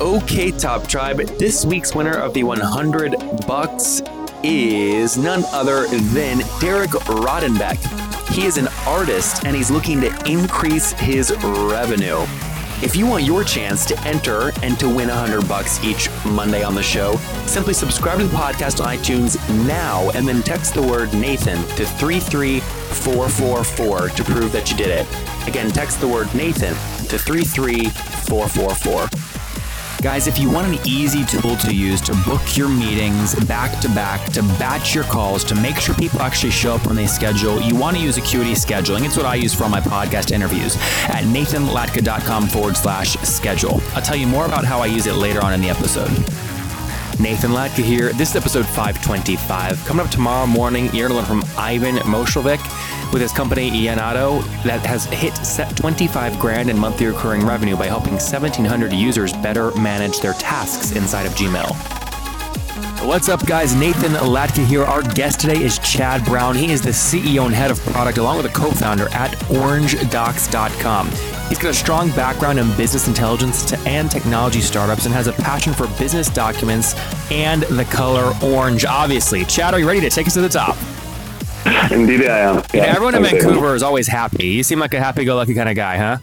Okay, Top Tribe, this week's winner of the 100 bucks is none other than Derek Rodenbeck. He is an artist and he's looking to increase his revenue. If you want your chance to enter and to win 100 bucks each Monday on the show, simply subscribe to the podcast on iTunes now and then text the word Nathan to 33444 to prove that you did it. Again, text the word Nathan to 33444. Guys, if you want an easy tool to use to book your meetings back to back, to batch your calls, to make sure people actually show up when they schedule, you want to use Acuity Scheduling. It's what I use for all my podcast interviews at nathanlatka.com forward slash schedule. I'll tell you more about how I use it later on in the episode. Nathan Latka here. This is episode 525. Coming up tomorrow morning, you're going to learn from Ivan Moshelvik with his company Yanado that has hit 25 grand in monthly recurring revenue by helping 1,700 users better manage their tasks inside of Gmail. What's up, guys? Nathan Latka here. Our guest today is Chad Brown. He is the CEO and head of product, along with a co founder at orangedocs.com. He's got a strong background in business intelligence and technology startups and has a passion for business documents and the color orange, obviously. Chad, are you ready to take us to the top? Indeed, I am. Yeah, everyone in Vancouver is always happy. You seem like a happy-go-lucky kind of guy, huh?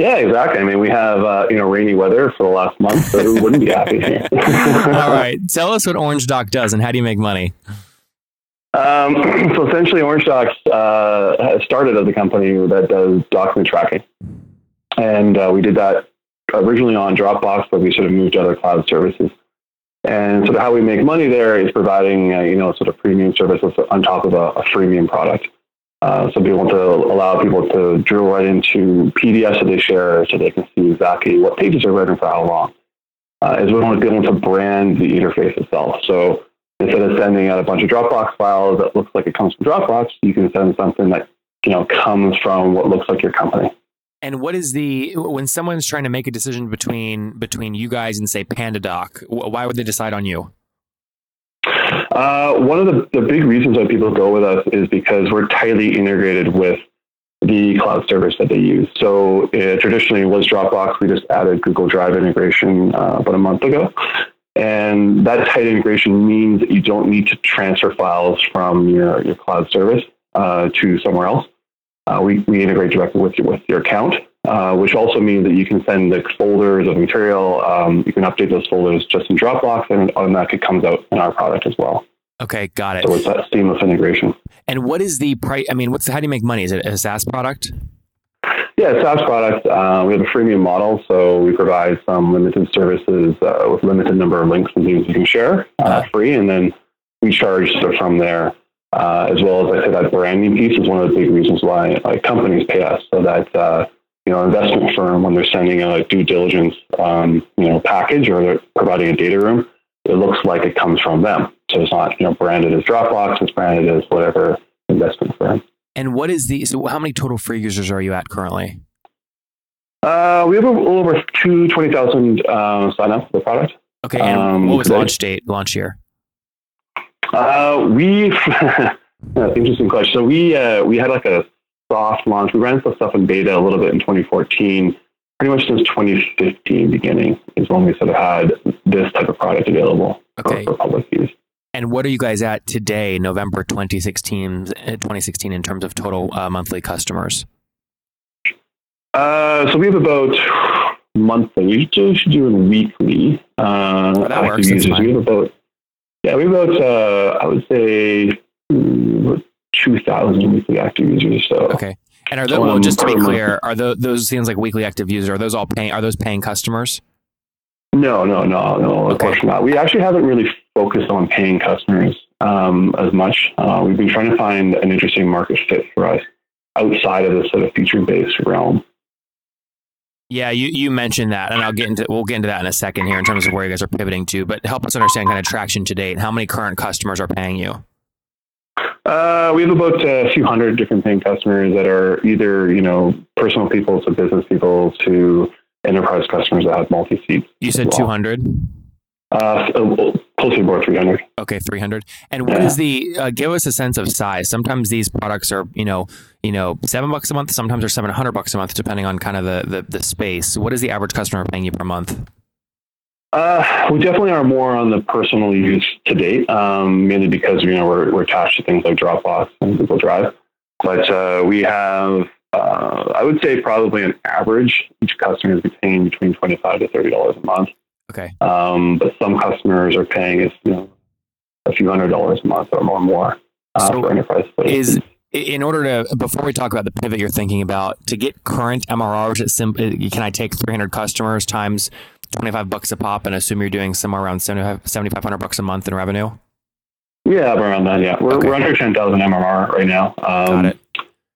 Yeah, exactly. I mean, we have uh, you know rainy weather for the last month, so who wouldn't be happy? All right, tell us what Orange Doc does and how do you make money? Um, so essentially, Orange Docs uh, started as a company that does document tracking, and uh, we did that originally on Dropbox, but we sort of moved to other cloud services. And sort of how we make money there is providing, uh, you know, sort of premium services on top of a, a freemium product. Uh, so we want to allow people to drill right into PDFs that they share so they can see exactly what pages are written for how long. Uh, as well as be able to brand the interface itself. So instead of sending out a bunch of Dropbox files that looks like it comes from Dropbox, you can send something that you know comes from what looks like your company. And what is the when someone's trying to make a decision between between you guys and say PandaDoc? Why would they decide on you? Uh, one of the, the big reasons why people go with us is because we're tightly integrated with the cloud service that they use. So uh, traditionally was Dropbox. We just added Google Drive integration uh, about a month ago. And that tight integration means that you don't need to transfer files from your, your cloud service uh, to somewhere else. Uh, we, we integrate directly with your, with your account, uh, which also means that you can send the folders of material. Um, you can update those folders just in Dropbox, and it automatically comes out in our product as well. Okay, got it. So it's a seamless integration. And what is the price? I mean, what's how do you make money? Is it a SaaS product? Yeah, SaaS product. Uh, we have a freemium model, so we provide some limited services uh, with limited number of links and things you can share uh, uh-huh. free, and then we charge from there. Uh, as well as I said, that branding piece is one of the big reasons why like, companies pay us, so that uh, you know, investment firm when they're sending a due diligence, um, you know, package or they're providing a data room, it looks like it comes from them. So it's not you know branded as Dropbox, it's branded as whatever investment firm. And what is the so how many total free users are you at currently? Uh, we have a little over two twenty thousand uh, sign up for the product. Okay, and um, what was today. launch date, launch year? Uh, we interesting question. So we uh, we had like a soft launch. We ran some stuff in beta a little bit in 2014. Pretty much since 2015 beginning is when we sort of had this type of product available okay. for, for public use. And what are you guys at today, November 2016, 2016 in terms of total uh, monthly customers? Uh, so we have about monthly. We should do it weekly. Uh, oh, that works. Users. We have about yeah, we about uh, I would say mm, two thousand weekly active users. So okay. And are those, um, well, just to be clear, are those, those things like weekly active users? Are those all paying? Are those paying customers? No, no, no, no. Of okay. course not. We actually haven't really focused on paying customers um, as much. Uh, we've been trying to find an interesting market fit for us outside of the sort of feature based realm. Yeah, you, you mentioned that, and I'll get into we'll get into that in a second here in terms of where you guys are pivoting to. But help us understand kind of traction to date. How many current customers are paying you? Uh, we have about a few hundred different paying customers that are either you know personal people to business people to enterprise customers that have multi seats. You said well. two hundred. Uh, so, closer to about three hundred. Okay, three hundred. And what Yeah. is the? Uh, give us a sense of size. Sometimes these products are you know you know seven bucks a month. Sometimes they're seven hundred bucks a month, depending on kind of the, the the space. What is the average customer paying you per month? Uh, we definitely are more on the personal use to date, um, mainly because you know we're, we're attached to things like Dropbox and Google Drive. But uh, we have, uh, I would say, probably an average each customer is paying between twenty five to thirty dollars a month. Okay. Um, but some customers are paying us, you know, a few hundred dollars a month or more, more uh, So for enterprise. is in order to before we talk about the pivot you're thinking about to get current MRRs at sim, uh, can I take 300 customers times 25 bucks a pop and assume you're doing somewhere around 7500 bucks a month in revenue yeah, around that. Yeah, we're, Okay. we're under ten thousand MRR right now. Um, got it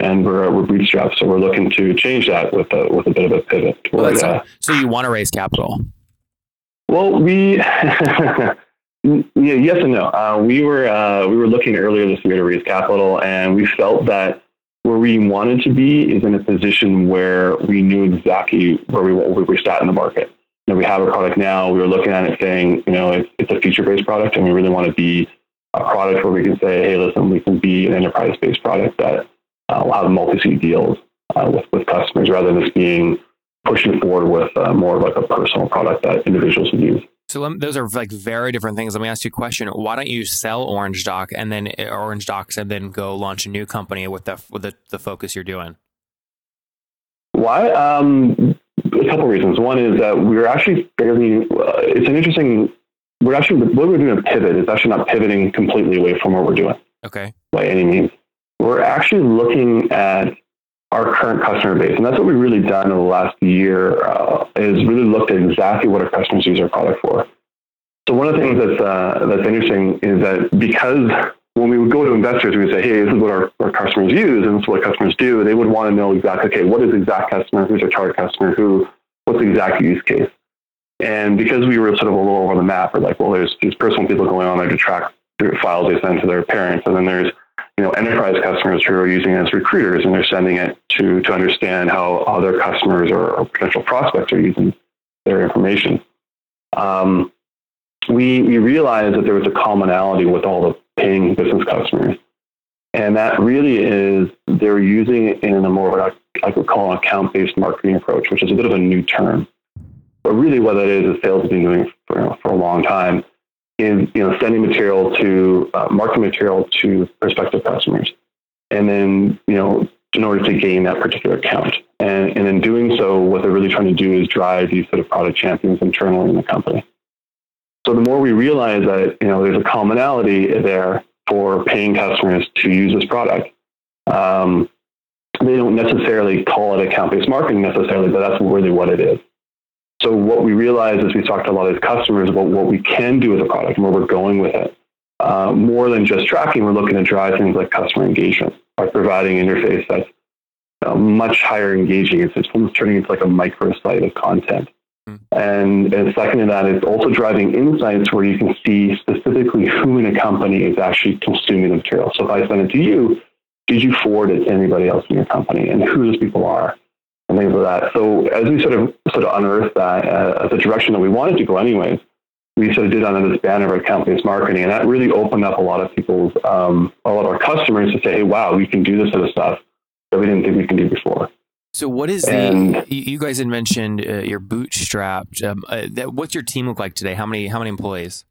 and we're we're bootstrapped, so we're looking to change that with a with a bit of a pivot. toward, that's uh, so you want to raise capital well, we yeah, yes and no. Uh, we were uh, we were looking earlier this year to raise capital, and we felt that where we wanted to be is in a position where we knew exactly where we where we sat in the market. You know, we have a product now. We were looking at it saying, you know, it's, it's a feature-based product, and we really want to be a product where we can say, hey, listen, we can be an enterprise-based product that uh, will have multi-seat deals uh, with with customers, rather than just being pushing forward with uh, more of like a personal product that individuals would use. so lem- those are like very different things let me ask you a question why don't you sell orange doc and then uh, orange docs and then go launch a new company with the with the, the focus you're doing Why? Um, a couple reasons. One is that we're actually fairly. Uh, it's an interesting. We're actually what we're doing a pivot is actually not pivoting completely away from what we're doing okay by any means. We're actually looking at our current customer base, and that's what we've really done in the last year. Uh, is really looked at exactly what our customers use our product for. So one of the things that's uh, that's interesting is that because when we would go to investors, we would say, "Hey, this is what our, our customers use, and this is what customers do." They would want to know exactly, okay, what is the exact customer? Who's our target customer? Who? What's the exact use case? And because we were sort of a little over the map, we're like, well, there's these personal people going on there to track files they send to their parents, and then there's you know enterprise customers who are using it as recruiters, and they're sending it to to understand how other customers or, or potential prospects are using their information. Um, we we realized that there was a commonality with all the paying business customers, and that really is they're using it in a more of a, I would call an account-based marketing approach, which is a bit of a new term. But really, what that is is sales have been doing for for a long time is you know sending material to uh, marketing material to prospective customers, and then you know in order to gain that particular account, and and in doing so, what they're really trying to do is drive these sort of product champions internally in the company. So the more we realize that you know there's a commonality there for paying customers to use this product, um, they don't necessarily call it account-based marketing necessarily, but that's really what it is. So what we realize is we talked to a lot of customers about what we can do with the product and where we're going with it. Uh, more than just tracking, we're looking to drive things like customer engagement by providing interface that's uh, much higher engaging. It's, it's almost turning into like a microsite of content. And, and second to that is also driving insights where you can see specifically who in a company is actually consuming the material. So if I send it to you, did you forward it to anybody else in your company and who those people are and things like that. So as we sort of sort of unearthed that uh, as a direction that we wanted to go anyways, we sort of did under this banner of account-based marketing, and that really opened up a lot of people's, um, a lot of our customers to say, "Hey, wow, we can do this sort of stuff that we didn't think we can do before." So what is And- the? You guys had mentioned uh, you're bootstrapped. Um, uh, that, what's your team look like today? How many how many employees?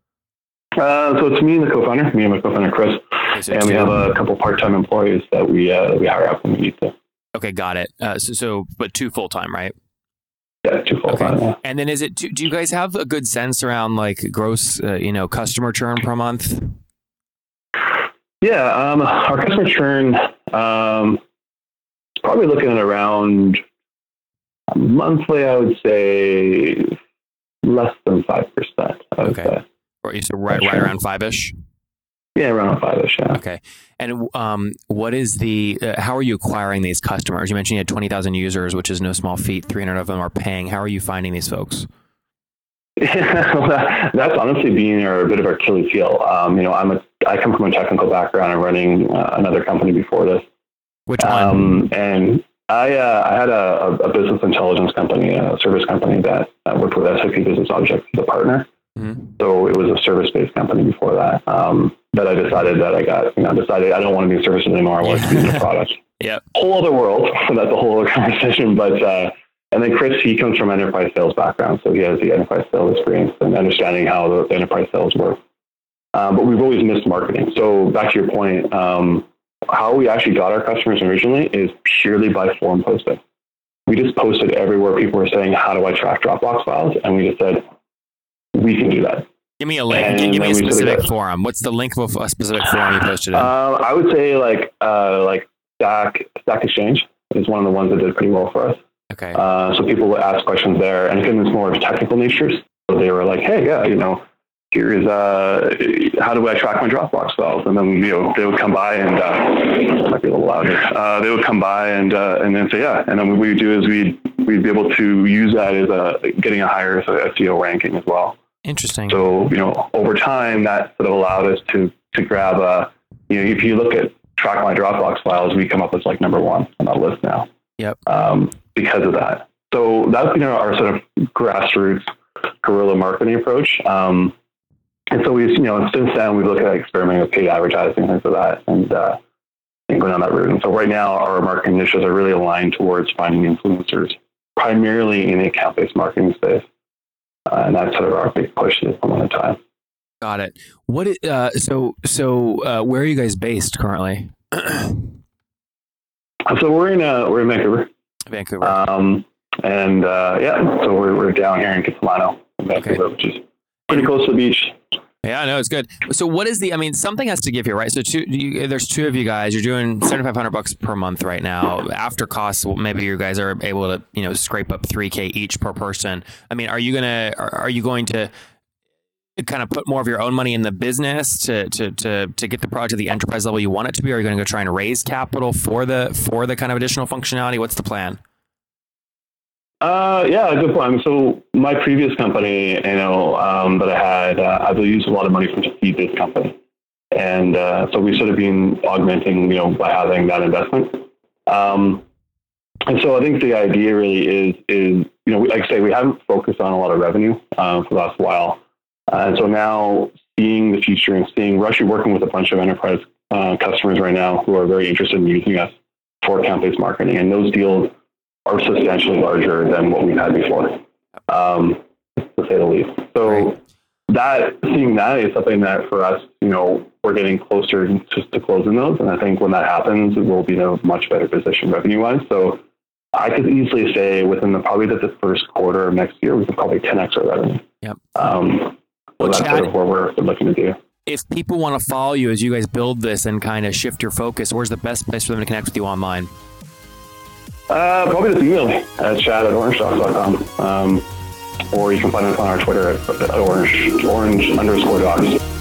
Uh, so it's me and the co-founder, me and my co-founder Chris, Okay, so and we have a couple part-time employees that we uh, we hire out when we need to. Okay, got it. Uh, so, so but two full time, right? Yeah, two full-time. Okay. yeah. And then is it? Do, do you guys have a good sense around like gross, uh, you know, customer churn per month? Yeah, um, our customer churn um, is probably looking at around monthly. I would say less than five percent. Okay. say. Or you said right, right around five ish. Yeah, around five-ish. Yeah. Okay. And um, what is the? Uh, how are you acquiring these customers? You mentioned you had twenty thousand users, which is no small feat. Three hundred of them are paying. How are you finding these folks? that, that's honestly being our, a bit of our Achilles heel. Um, you know, I'm a, I come from a technical background. I'm running uh, another company before this. Which one? Um, and I, uh, I had a, a, business intelligence company, a service company that uh, worked with SAP Business Objects as a partner. Mm-hmm. So it was a service-based company before that. Um, that I decided that I got, you know, decided I don't want to be in services anymore. I want to be a product. Yeah. Whole other world. So that's a whole other conversation. But uh, and then Chris, he comes from enterprise sales background, so he has the enterprise sales experience and understanding how the enterprise sales work. Um, but we've always missed marketing. So back to your point, um, how we actually got our customers originally is purely by forum posting. We just posted everywhere people were saying, "How do I track Dropbox files?" And we just said, "We can do that." Give me a link. And Give me a specific forum. What's the link of a specific forum you posted in? Uh, I would say like uh, like Stack Stack Exchange is one of the ones that did pretty well for us. Okay. Uh, so people would ask questions there, and again, it's more of technical natures. So they were like, "Hey, yeah, you know, here's uh, how do I track my Dropbox files?" And then you know they would come by and uh, might be a little louder. Uh, they would come by and uh, and then say, "Yeah," and then what we would do is we'd we'd be able to use that as a getting a higher SEO ranking as well. Interesting. So you know, over time, that sort of allowed us to to grab a you know if you look at track my Dropbox files, we come up as like number one on that list now. Yep. Um, because of that. So that's, you know, our sort of grassroots guerrilla marketing approach. Um, and so we, you know, since then we've looked at experimenting with paid advertising, things like that, and, uh, and going down that route. And so right now our marketing initiatives are really aligned towards finding influencers, primarily in the account-based marketing space. Uh, and that's sort of our big push at this moment in time. Got it. What? Is, uh, so so uh, where are you guys based currently? so we're in uh, we're in Vancouver. Vancouver. Um, and uh, yeah, so we're, we're down here in Kitsilano, Vancouver, okay. which is pretty close to the beach. Yeah, I know it's good. So, what is the? I mean, something has to give here, right? So, two, you, there's two of you guys. You're doing 7,500 bucks per month right now. After costs, well, maybe you guys are able to, you know, scrape up 3k each per person. I mean, are you gonna? Are, you going to? kind of put more of your own money in the business to to to to get the product to the enterprise level you want it to be? Or are you going to go try and raise capital for the for the kind of additional functionality? What's the plan? Uh, yeah, good point. So my previous company, you know, um, that I had, uh, I've used a lot of money from to feed this company, and uh, so we've sort of been augmenting, you know, by having that investment. Um, and so I think the idea really is, is you know, like I say, we haven't focused on a lot of revenue uh, for the last while. Uh, and so now seeing the future and seeing, we're actually working with a bunch of enterprise customers right now who are very interested in using us for account-based marketing. And those deals are substantially larger than what we've had before, um, to say the least. So that seeing that is something that for us, you know, we're getting closer to, to closing those. And I think when that happens, we'll be in a much better position revenue-wise. So I could easily say within the probably the, the first quarter of next year, we could probably 10x our revenue. Yep. Um, well, that's Chad, sort of what we're looking to do. If people want to follow you as you guys build this and kind of shift your focus, where's the best place for them to connect with you online? Uh, probably just email me at chad at orangedocs.com. Um, or you can find us on our Twitter at, at orange, orange underscore docs.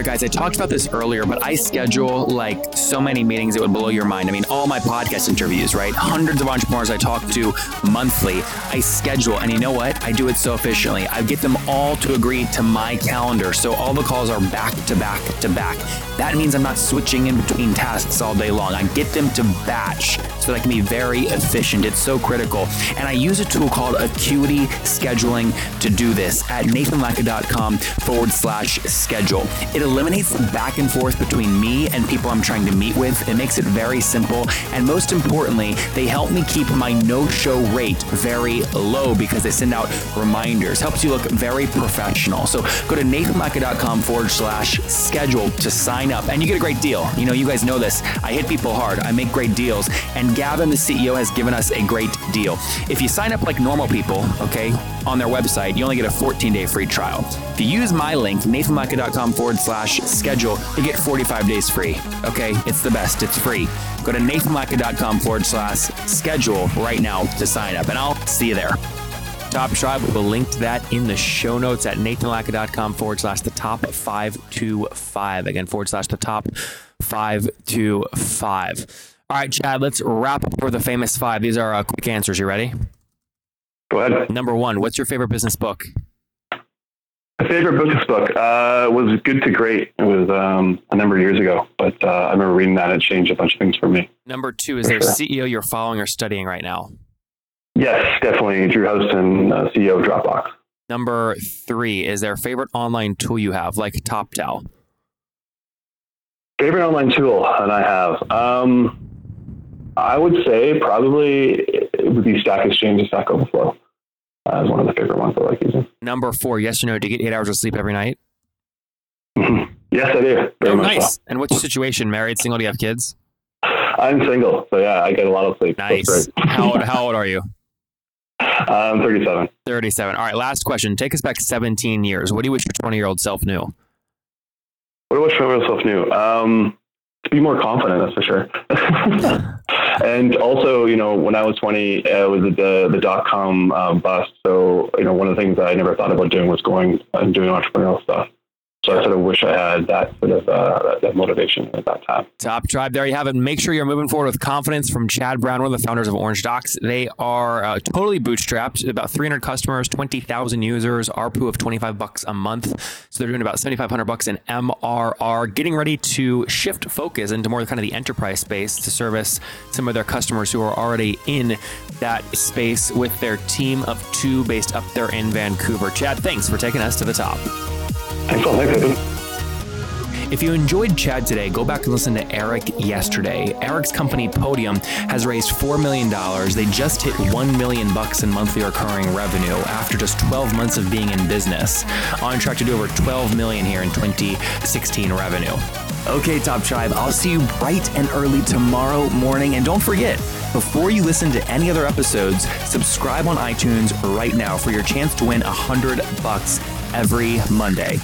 Guys, I talked about this earlier, but I schedule like so many meetings it would blow your mind. I mean, all my podcast interviews, right? Hundreds of entrepreneurs I talk to monthly. I schedule, and you know what? I do it so efficiently. I get them all to agree to my calendar. So all the calls are back to back to back. That means I'm not switching in between tasks all day long. I get them to batch so that I can be very efficient. It's so critical. And I use a tool called Acuity Scheduling to do this at nathanlatka.com forward slash schedule. It eliminates the back and forth between me and people I'm trying to meet with. It makes it very simple. And most importantly, they help me keep my no show rate very low because they send out reminders. Helps you look very professional. So go to nathanlatka.com forward slash schedule to sign up and you get a great deal. You know, you guys know this. I hit people hard, I make great deals. And Gavin, the CEO, has given us a great deal. If you sign up like normal people, okay, on their website, you only get a 14 day free trial. If you use my link, nathanlatka.com forward slash schedule, to get 45 days free. Okay, it's the best, it's free. Go to nathanlatka.com forward slash schedule right now to sign up, and I'll see you there. Top Tribe. We'll link to that in the show notes at nathanlatka.com forward slash the top 525. Again, forward slash the top 525. All right, Chad, let's wrap up for the famous five. These are uh, quick answers. You ready? Go ahead. Number one, what's your favorite business book? My favorite business book uh, was Good to Great. It was um, a number of years ago, but uh, I remember reading that. It changed a bunch of things for me. Number two, is there a CEO you're following or studying right now? Yes, definitely. Drew Houston, uh, CEO of Dropbox. Number three, is there a favorite online tool you have, like TopTal? Favorite online tool that I have? Um, I would say probably it would be Stack Exchange and Stack Overflow. Uh, is one of the favorite ones I like using. Number four, yes or no, do you get eight hours of sleep every night? yes, I do. Very Oh, nice. so. And what's your situation? Married, single? Do you have kids? I'm single, so yeah, I get a lot of sleep. Nice. How old, how old are you? I'm 37. 37. All right, last question. Take us back 17 years. What do you wish your 20 year old self knew? What do I wish for myself new? Um, to be more confident, that's for sure. and also, you know, when I was 20, uh, it was the the dot com um, bust. So, you know, one of the things that I never thought about doing was going and doing entrepreneurial stuff. So I sort of wish I had that sort of uh, that, motivation at that time. Top Tribe, there you have it. Make sure you're moving forward with confidence from Chad Brown, one of the founders of Orange Docs. They are uh, totally bootstrapped, about 300 customers, 20,000 users, ARPU of 25 bucks a month. So they're doing about 7,500 bucks in MRR, getting ready to shift focus into more kind of the enterprise space to service some of their customers who are already in that space with their team of two based up there in Vancouver. Chad, thanks for taking us to the top. Thanks, all. Thanks, Nathan. If you enjoyed Chad today, go back and listen to Eric yesterday. Eric's company Podium has raised $4 million. They just hit 1 million bucks in monthly recurring revenue after just 12 months of being in business. On track to do over 12 million here in 2016 revenue. Okay, Top Tribe, I'll see you bright and early tomorrow morning. And don't forget, before you listen to any other episodes, subscribe on iTunes right now for your chance to win 100 bucks every Monday.